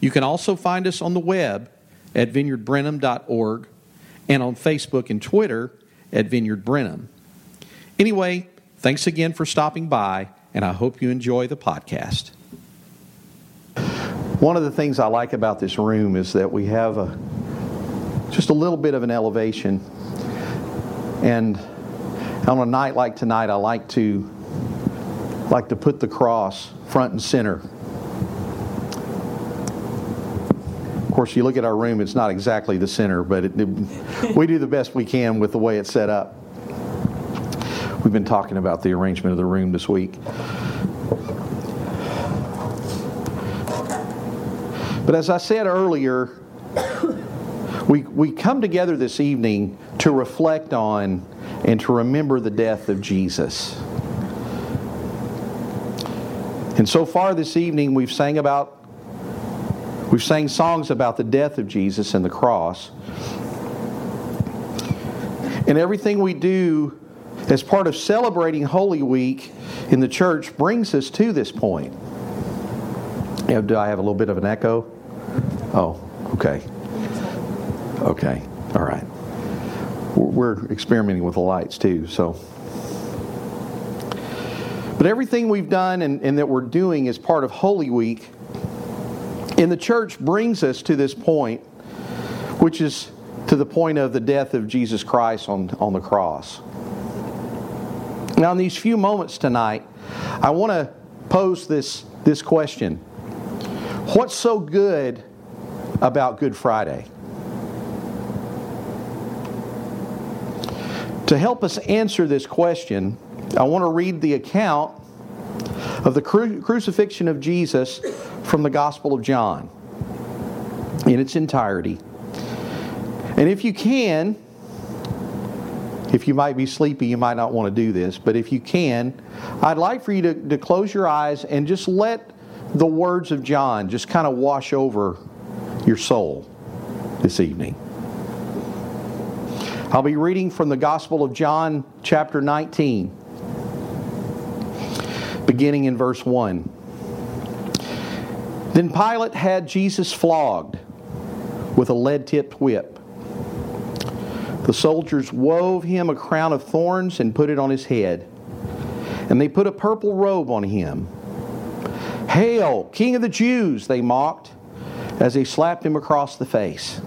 You can also find us on the web at vineyardbrenham.org and on Facebook and Twitter at Vineyard Brenham. Anyway, thanks again for stopping by, and I hope you enjoy the podcast. One of the things I like about this room is that we have a just a little bit of an elevation. And on a night like tonight, I like to like to put the cross front and center Of course, you look at our room, it's not exactly the center, but it, it, we do the best we can with the way it's set up. We've been talking about the arrangement of the room this week. But as I said earlier, we, we come together this evening to reflect on and to remember the death of Jesus. And so far this evening, we've sang about We've sang songs about the death of Jesus and the cross. And everything we do as part of celebrating Holy Week in the church brings us to this point. Do I have a little bit of an echo? Oh, okay. Okay, all right. We're experimenting with the lights too, so. But everything we've done and, and that we're doing as part of Holy Week in the church brings us to this point, which is to the point of the death of Jesus Christ on, on the cross. Now, in these few moments tonight, I want to pose this, this question What's so good about Good Friday? To help us answer this question, I want to read the account of the cru- crucifixion of Jesus from the Gospel of John in its entirety. And if you can, if you might be sleepy, you might not want to do this, but if you can, I'd like for you to, to close your eyes and just let the words of John just kind of wash over your soul this evening. I'll be reading from the Gospel of John, chapter 19 beginning in verse 1. Then Pilate had Jesus flogged with a lead tipped whip. The soldiers wove him a crown of thorns and put it on his head. And they put a purple robe on him. Hail, King of the Jews, they mocked as they slapped him across the face.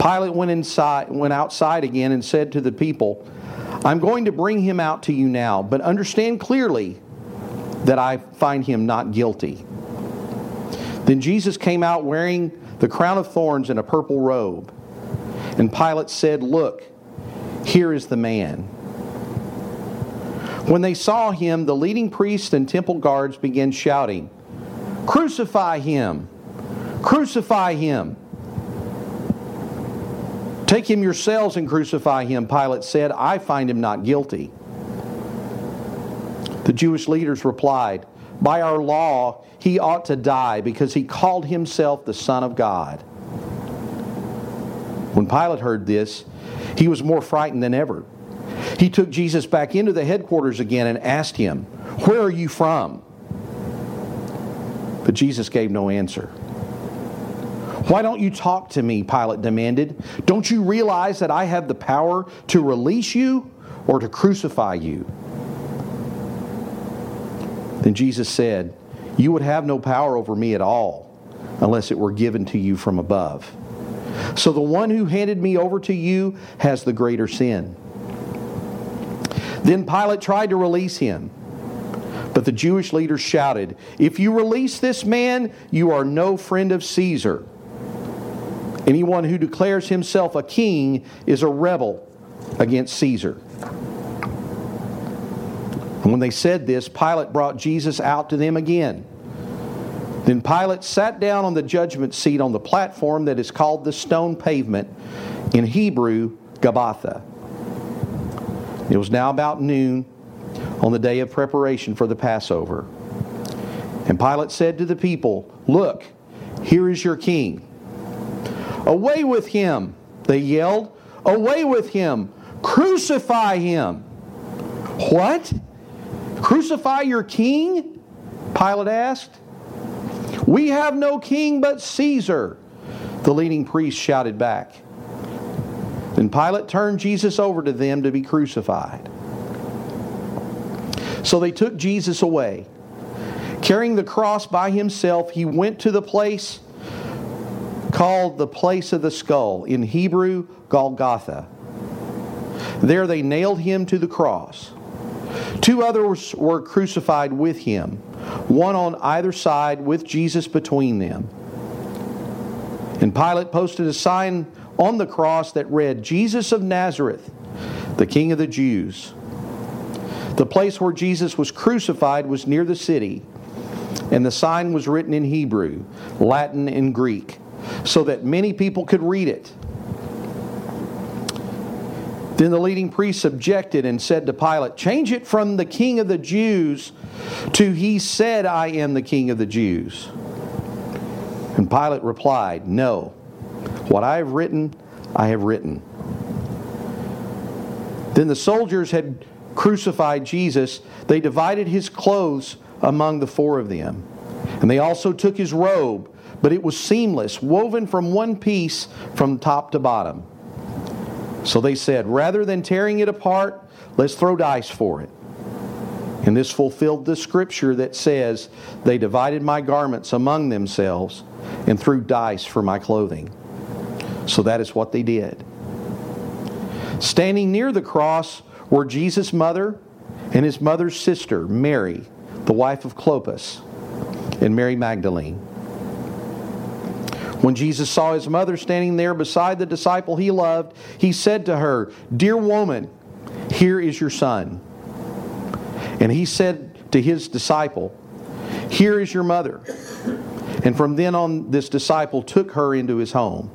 Pilate went inside went outside again and said to the people, I'm going to bring him out to you now, but understand clearly that I find him not guilty. Then Jesus came out wearing the crown of thorns and a purple robe. And Pilate said, Look, here is the man. When they saw him, the leading priests and temple guards began shouting, Crucify him! Crucify him! Take him yourselves and crucify him, Pilate said. I find him not guilty. The Jewish leaders replied, By our law, he ought to die because he called himself the Son of God. When Pilate heard this, he was more frightened than ever. He took Jesus back into the headquarters again and asked him, Where are you from? But Jesus gave no answer. Why don't you talk to me? Pilate demanded. Don't you realize that I have the power to release you or to crucify you? Then Jesus said, You would have no power over me at all unless it were given to you from above. So the one who handed me over to you has the greater sin. Then Pilate tried to release him. But the Jewish leaders shouted, If you release this man, you are no friend of Caesar. Anyone who declares himself a king is a rebel against Caesar. And when they said this, Pilate brought Jesus out to them again. Then Pilate sat down on the judgment seat on the platform that is called the stone pavement, in Hebrew, Gabbatha. It was now about noon on the day of preparation for the Passover. And Pilate said to the people, Look, here is your king. Away with him, they yelled. Away with him. Crucify him. What? Crucify your king? Pilate asked. We have no king but Caesar, the leading priest shouted back. Then Pilate turned Jesus over to them to be crucified. So they took Jesus away. Carrying the cross by himself, he went to the place called the place of the skull, in Hebrew, Golgotha. There they nailed him to the cross. Two others were crucified with him, one on either side with Jesus between them. And Pilate posted a sign on the cross that read, Jesus of Nazareth, the King of the Jews. The place where Jesus was crucified was near the city, and the sign was written in Hebrew, Latin, and Greek, so that many people could read it. Then the leading priests objected and said to Pilate, Change it from the king of the Jews to he said, I am the king of the Jews. And Pilate replied, No, what I have written, I have written. Then the soldiers had crucified Jesus, they divided his clothes among the four of them. And they also took his robe, but it was seamless, woven from one piece from top to bottom. So they said, rather than tearing it apart, let's throw dice for it. And this fulfilled the scripture that says, They divided my garments among themselves and threw dice for my clothing. So that is what they did. Standing near the cross were Jesus' mother and his mother's sister, Mary, the wife of Clopas, and Mary Magdalene. When Jesus saw his mother standing there beside the disciple he loved, he said to her, Dear woman, here is your son. And he said to his disciple, Here is your mother. And from then on, this disciple took her into his home.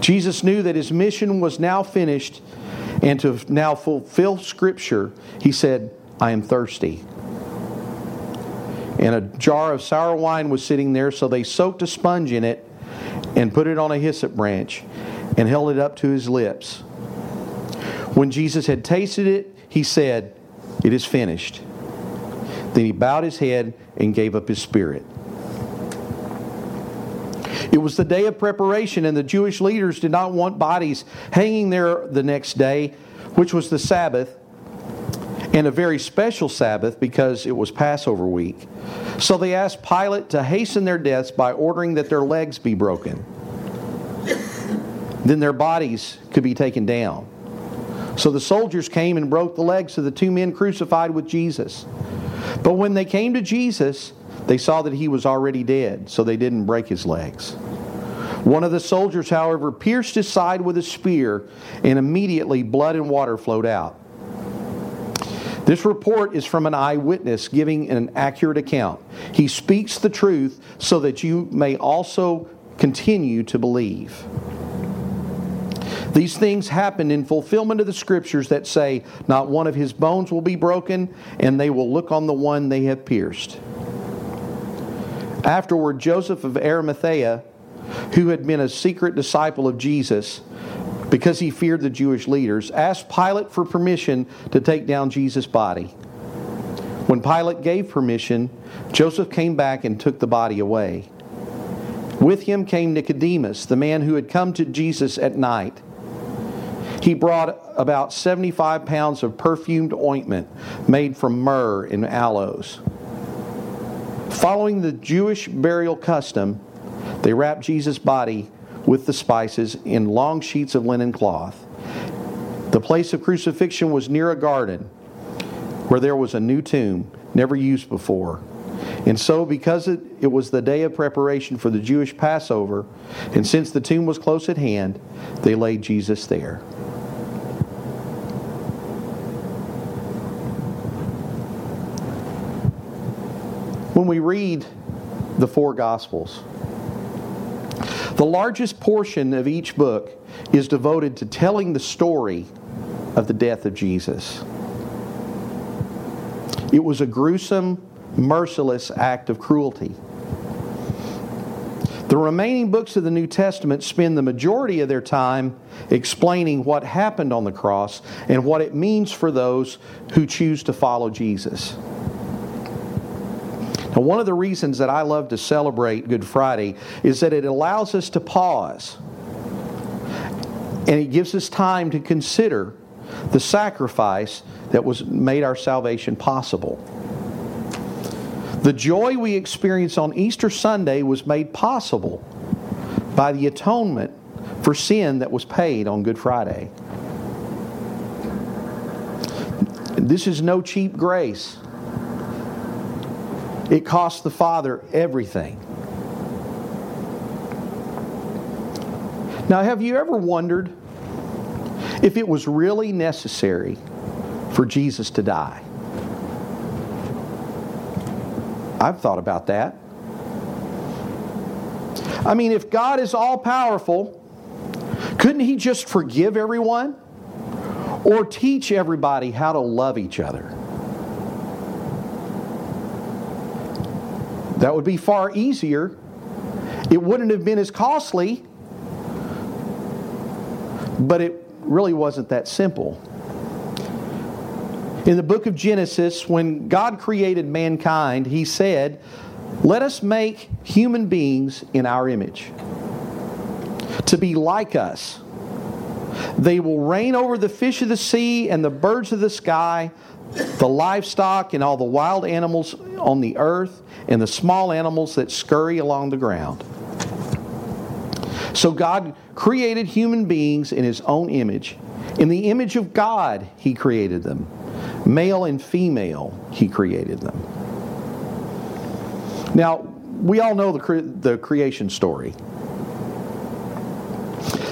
Jesus knew that his mission was now finished, and to now fulfill Scripture, he said, I am thirsty and a jar of sour wine was sitting there, so they soaked a sponge in it and put it on a hyssop branch and held it up to his lips. When Jesus had tasted it, he said, It is finished. Then he bowed his head and gave up his spirit. It was the day of preparation, and the Jewish leaders did not want bodies hanging there the next day, which was the Sabbath and a very special Sabbath because it was Passover week. So they asked Pilate to hasten their deaths by ordering that their legs be broken. Then their bodies could be taken down. So the soldiers came and broke the legs of the two men crucified with Jesus. But when they came to Jesus, they saw that he was already dead, so they didn't break his legs. One of the soldiers, however, pierced his side with a spear, and immediately blood and water flowed out. This report is from an eyewitness giving an accurate account. He speaks the truth so that you may also continue to believe. These things happened in fulfillment of the scriptures that say, Not one of his bones will be broken, and they will look on the one they have pierced. Afterward, Joseph of Arimathea, who had been a secret disciple of Jesus, because he feared the Jewish leaders, asked Pilate for permission to take down Jesus' body. When Pilate gave permission, Joseph came back and took the body away. With him came Nicodemus, the man who had come to Jesus at night. He brought about 75 pounds of perfumed ointment made from myrrh and aloes. Following the Jewish burial custom, they wrapped Jesus' body with the spices in long sheets of linen cloth. The place of crucifixion was near a garden where there was a new tomb, never used before. And so, because it, it was the day of preparation for the Jewish Passover, and since the tomb was close at hand, they laid Jesus there. When we read the four Gospels. The largest portion of each book is devoted to telling the story of the death of Jesus. It was a gruesome, merciless act of cruelty. The remaining books of the New Testament spend the majority of their time explaining what happened on the cross and what it means for those who choose to follow Jesus. Now, one of the reasons that I love to celebrate Good Friday is that it allows us to pause and it gives us time to consider the sacrifice that was made our salvation possible. The joy we experience on Easter Sunday was made possible by the atonement for sin that was paid on Good Friday. This is no cheap grace. It cost the Father everything. Now, have you ever wondered if it was really necessary for Jesus to die? I've thought about that. I mean, if God is all powerful, couldn't He just forgive everyone? Or teach everybody how to love each other? That would be far easier. It wouldn't have been as costly, but it really wasn't that simple. In the book of Genesis, when God created mankind, He said, Let us make human beings in our image, to be like us. They will reign over the fish of the sea and the birds of the sky, the livestock and all the wild animals on the earth, and the small animals that scurry along the ground. So God created human beings in His own image. In the image of God, He created them. Male and female, he created them. Now, we all know the, cre- the creation story.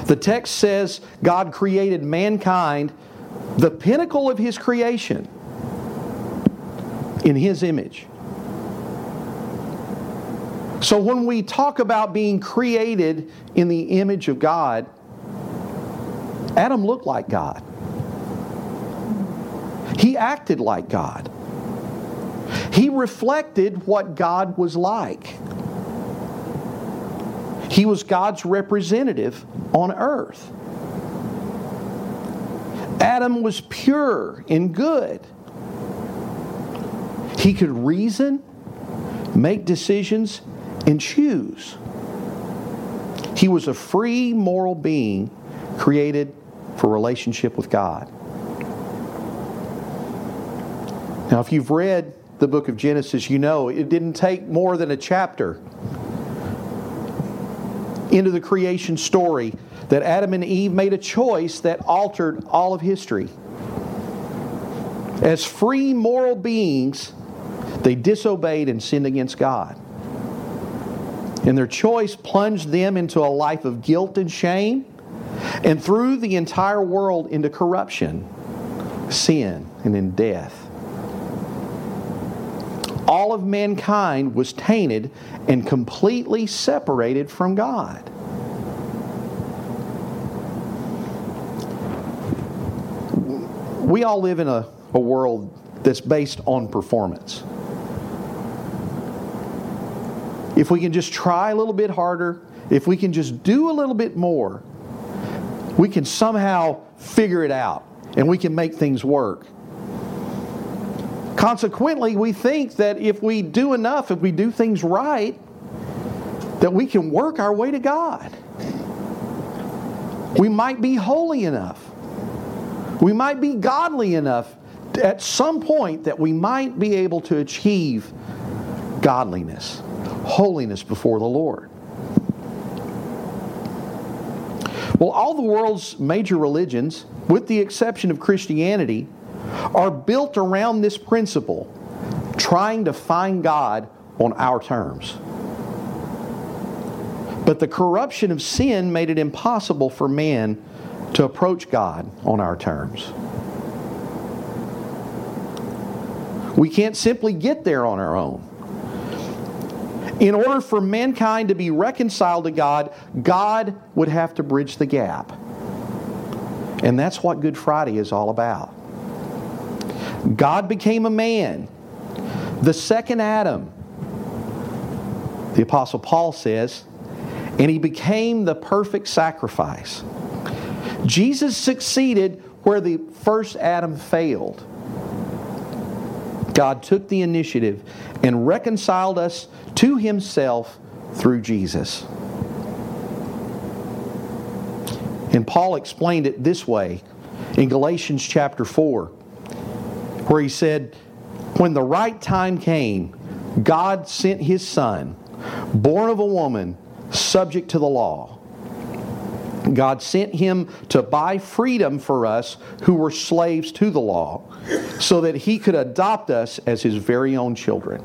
The text says God created mankind, the pinnacle of his creation, in his image. So when we talk about being created in the image of God, Adam looked like God. He acted like God. He reflected what God was like. He was God's representative on earth. Adam was pure and good. He could reason, make decisions, and choose. He was a free moral being created for relationship with God. Now, if you've read the book of Genesis, you know it didn't take more than a chapter into the creation story that Adam and Eve made a choice that altered all of history. As free moral beings, they disobeyed and sinned against God. And their choice plunged them into a life of guilt and shame, and threw the entire world into corruption, sin, and in death all of mankind was tainted and completely separated from God. We all live in a, a world that's based on performance. If we can just try a little bit harder, if we can just do a little bit more, we can somehow figure it out and we can make things work. Consequently, we think that if we do enough, if we do things right, that we can work our way to God. We might be holy enough. We might be godly enough at some point that we might be able to achieve godliness, holiness before the Lord. Well, all the world's major religions, with the exception of Christianity, are built around this principle, trying to find God on our terms. But the corruption of sin made it impossible for man to approach God on our terms. We can't simply get there on our own. In order for mankind to be reconciled to God, God would have to bridge the gap. And that's what Good Friday is all about. God became a man, the second Adam. The Apostle Paul says, and he became the perfect sacrifice. Jesus succeeded where the first Adam failed. God took the initiative and reconciled us to himself through Jesus. And Paul explained it this way in Galatians chapter 4, where he said, When the right time came, God sent his Son, born of a woman, subject to the law. God sent him to buy freedom for us who were slaves to the law, so that he could adopt us as his very own children.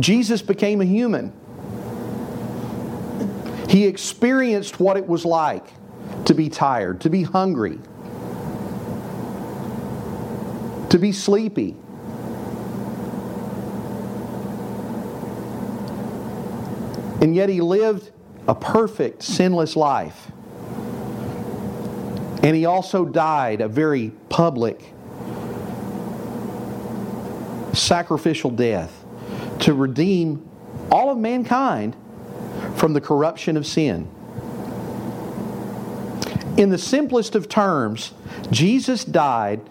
Jesus became a human. He experienced what it was like to be tired, to be hungry, to be sleepy. And yet he lived a perfect, sinless life. And he also died a very public, sacrificial death to redeem all of mankind from the corruption of sin. In the simplest of terms, Jesus died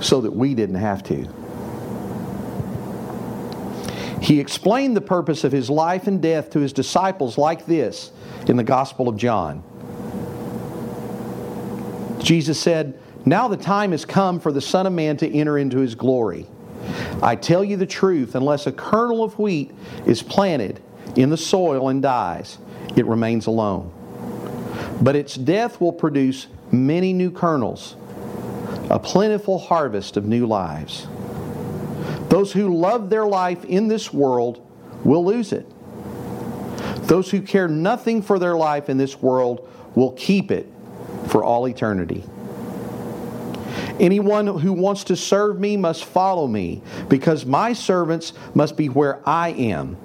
so that we didn't have to. He explained the purpose of his life and death to his disciples like this in the Gospel of John. Jesus said, Now the time has come for the Son of Man to enter into his glory. I tell you the truth, unless a kernel of wheat is planted in the soil and dies, it remains alone. But its death will produce many new kernels, a plentiful harvest of new lives. Those who love their life in this world will lose it. Those who care nothing for their life in this world will keep it for all eternity. Anyone who wants to serve me must follow me, because my servants must be where I am,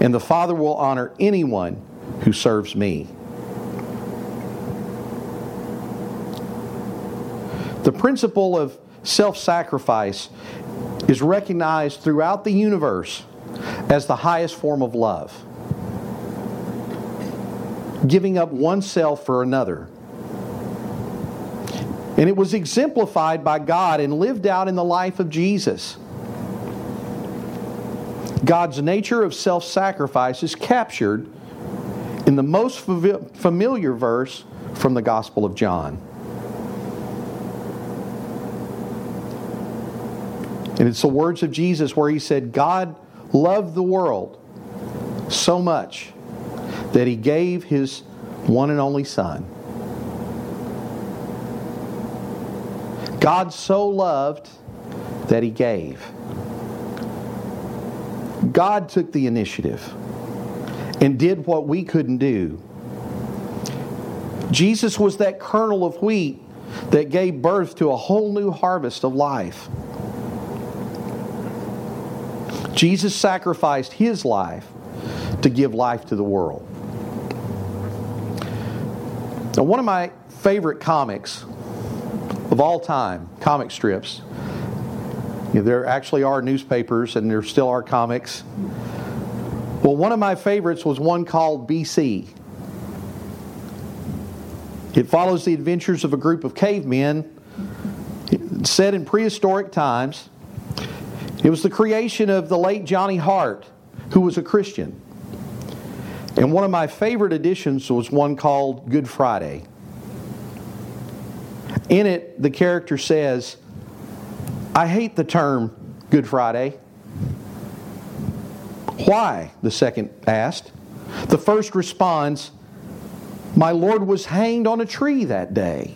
and the Father will honor anyone who serves me. The principle of self sacrifice is recognized throughout the universe as the highest form of love. Giving up oneself for another. And it was exemplified by God and lived out in the life of Jesus. God's nature of self sacrifice is captured in the most familiar verse from the Gospel of John. And it's the words of Jesus where he said, God loved the world so much that he gave his one and only Son. God so loved that he gave. God took the initiative and did what we couldn't do. Jesus was that kernel of wheat that gave birth to a whole new harvest of life. Jesus sacrificed his life to give life to the world. Now, one of my favorite comics of all time, comic strips, you know, there actually are newspapers and there still are comics. Well, one of my favorites was one called BC. It follows the adventures of a group of cavemen set in prehistoric times it was the creation of the late Johnny Hart, who was a Christian. And one of my favorite editions was one called Good Friday. In it, the character says, I hate the term Good Friday. Why? The second asked. The first responds, My Lord was hanged on a tree that day.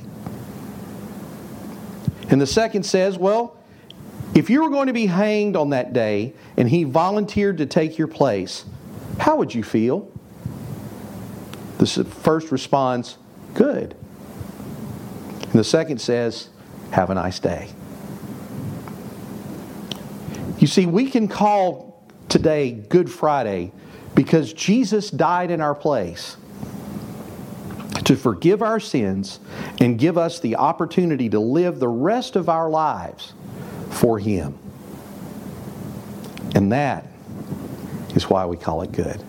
And the second says, Well, if you were going to be hanged on that day and he volunteered to take your place, how would you feel? The first responds, Good. And the second says, Have a nice day. You see, we can call today Good Friday because Jesus died in our place to forgive our sins and give us the opportunity to live the rest of our lives for Him. And that is why we call it good.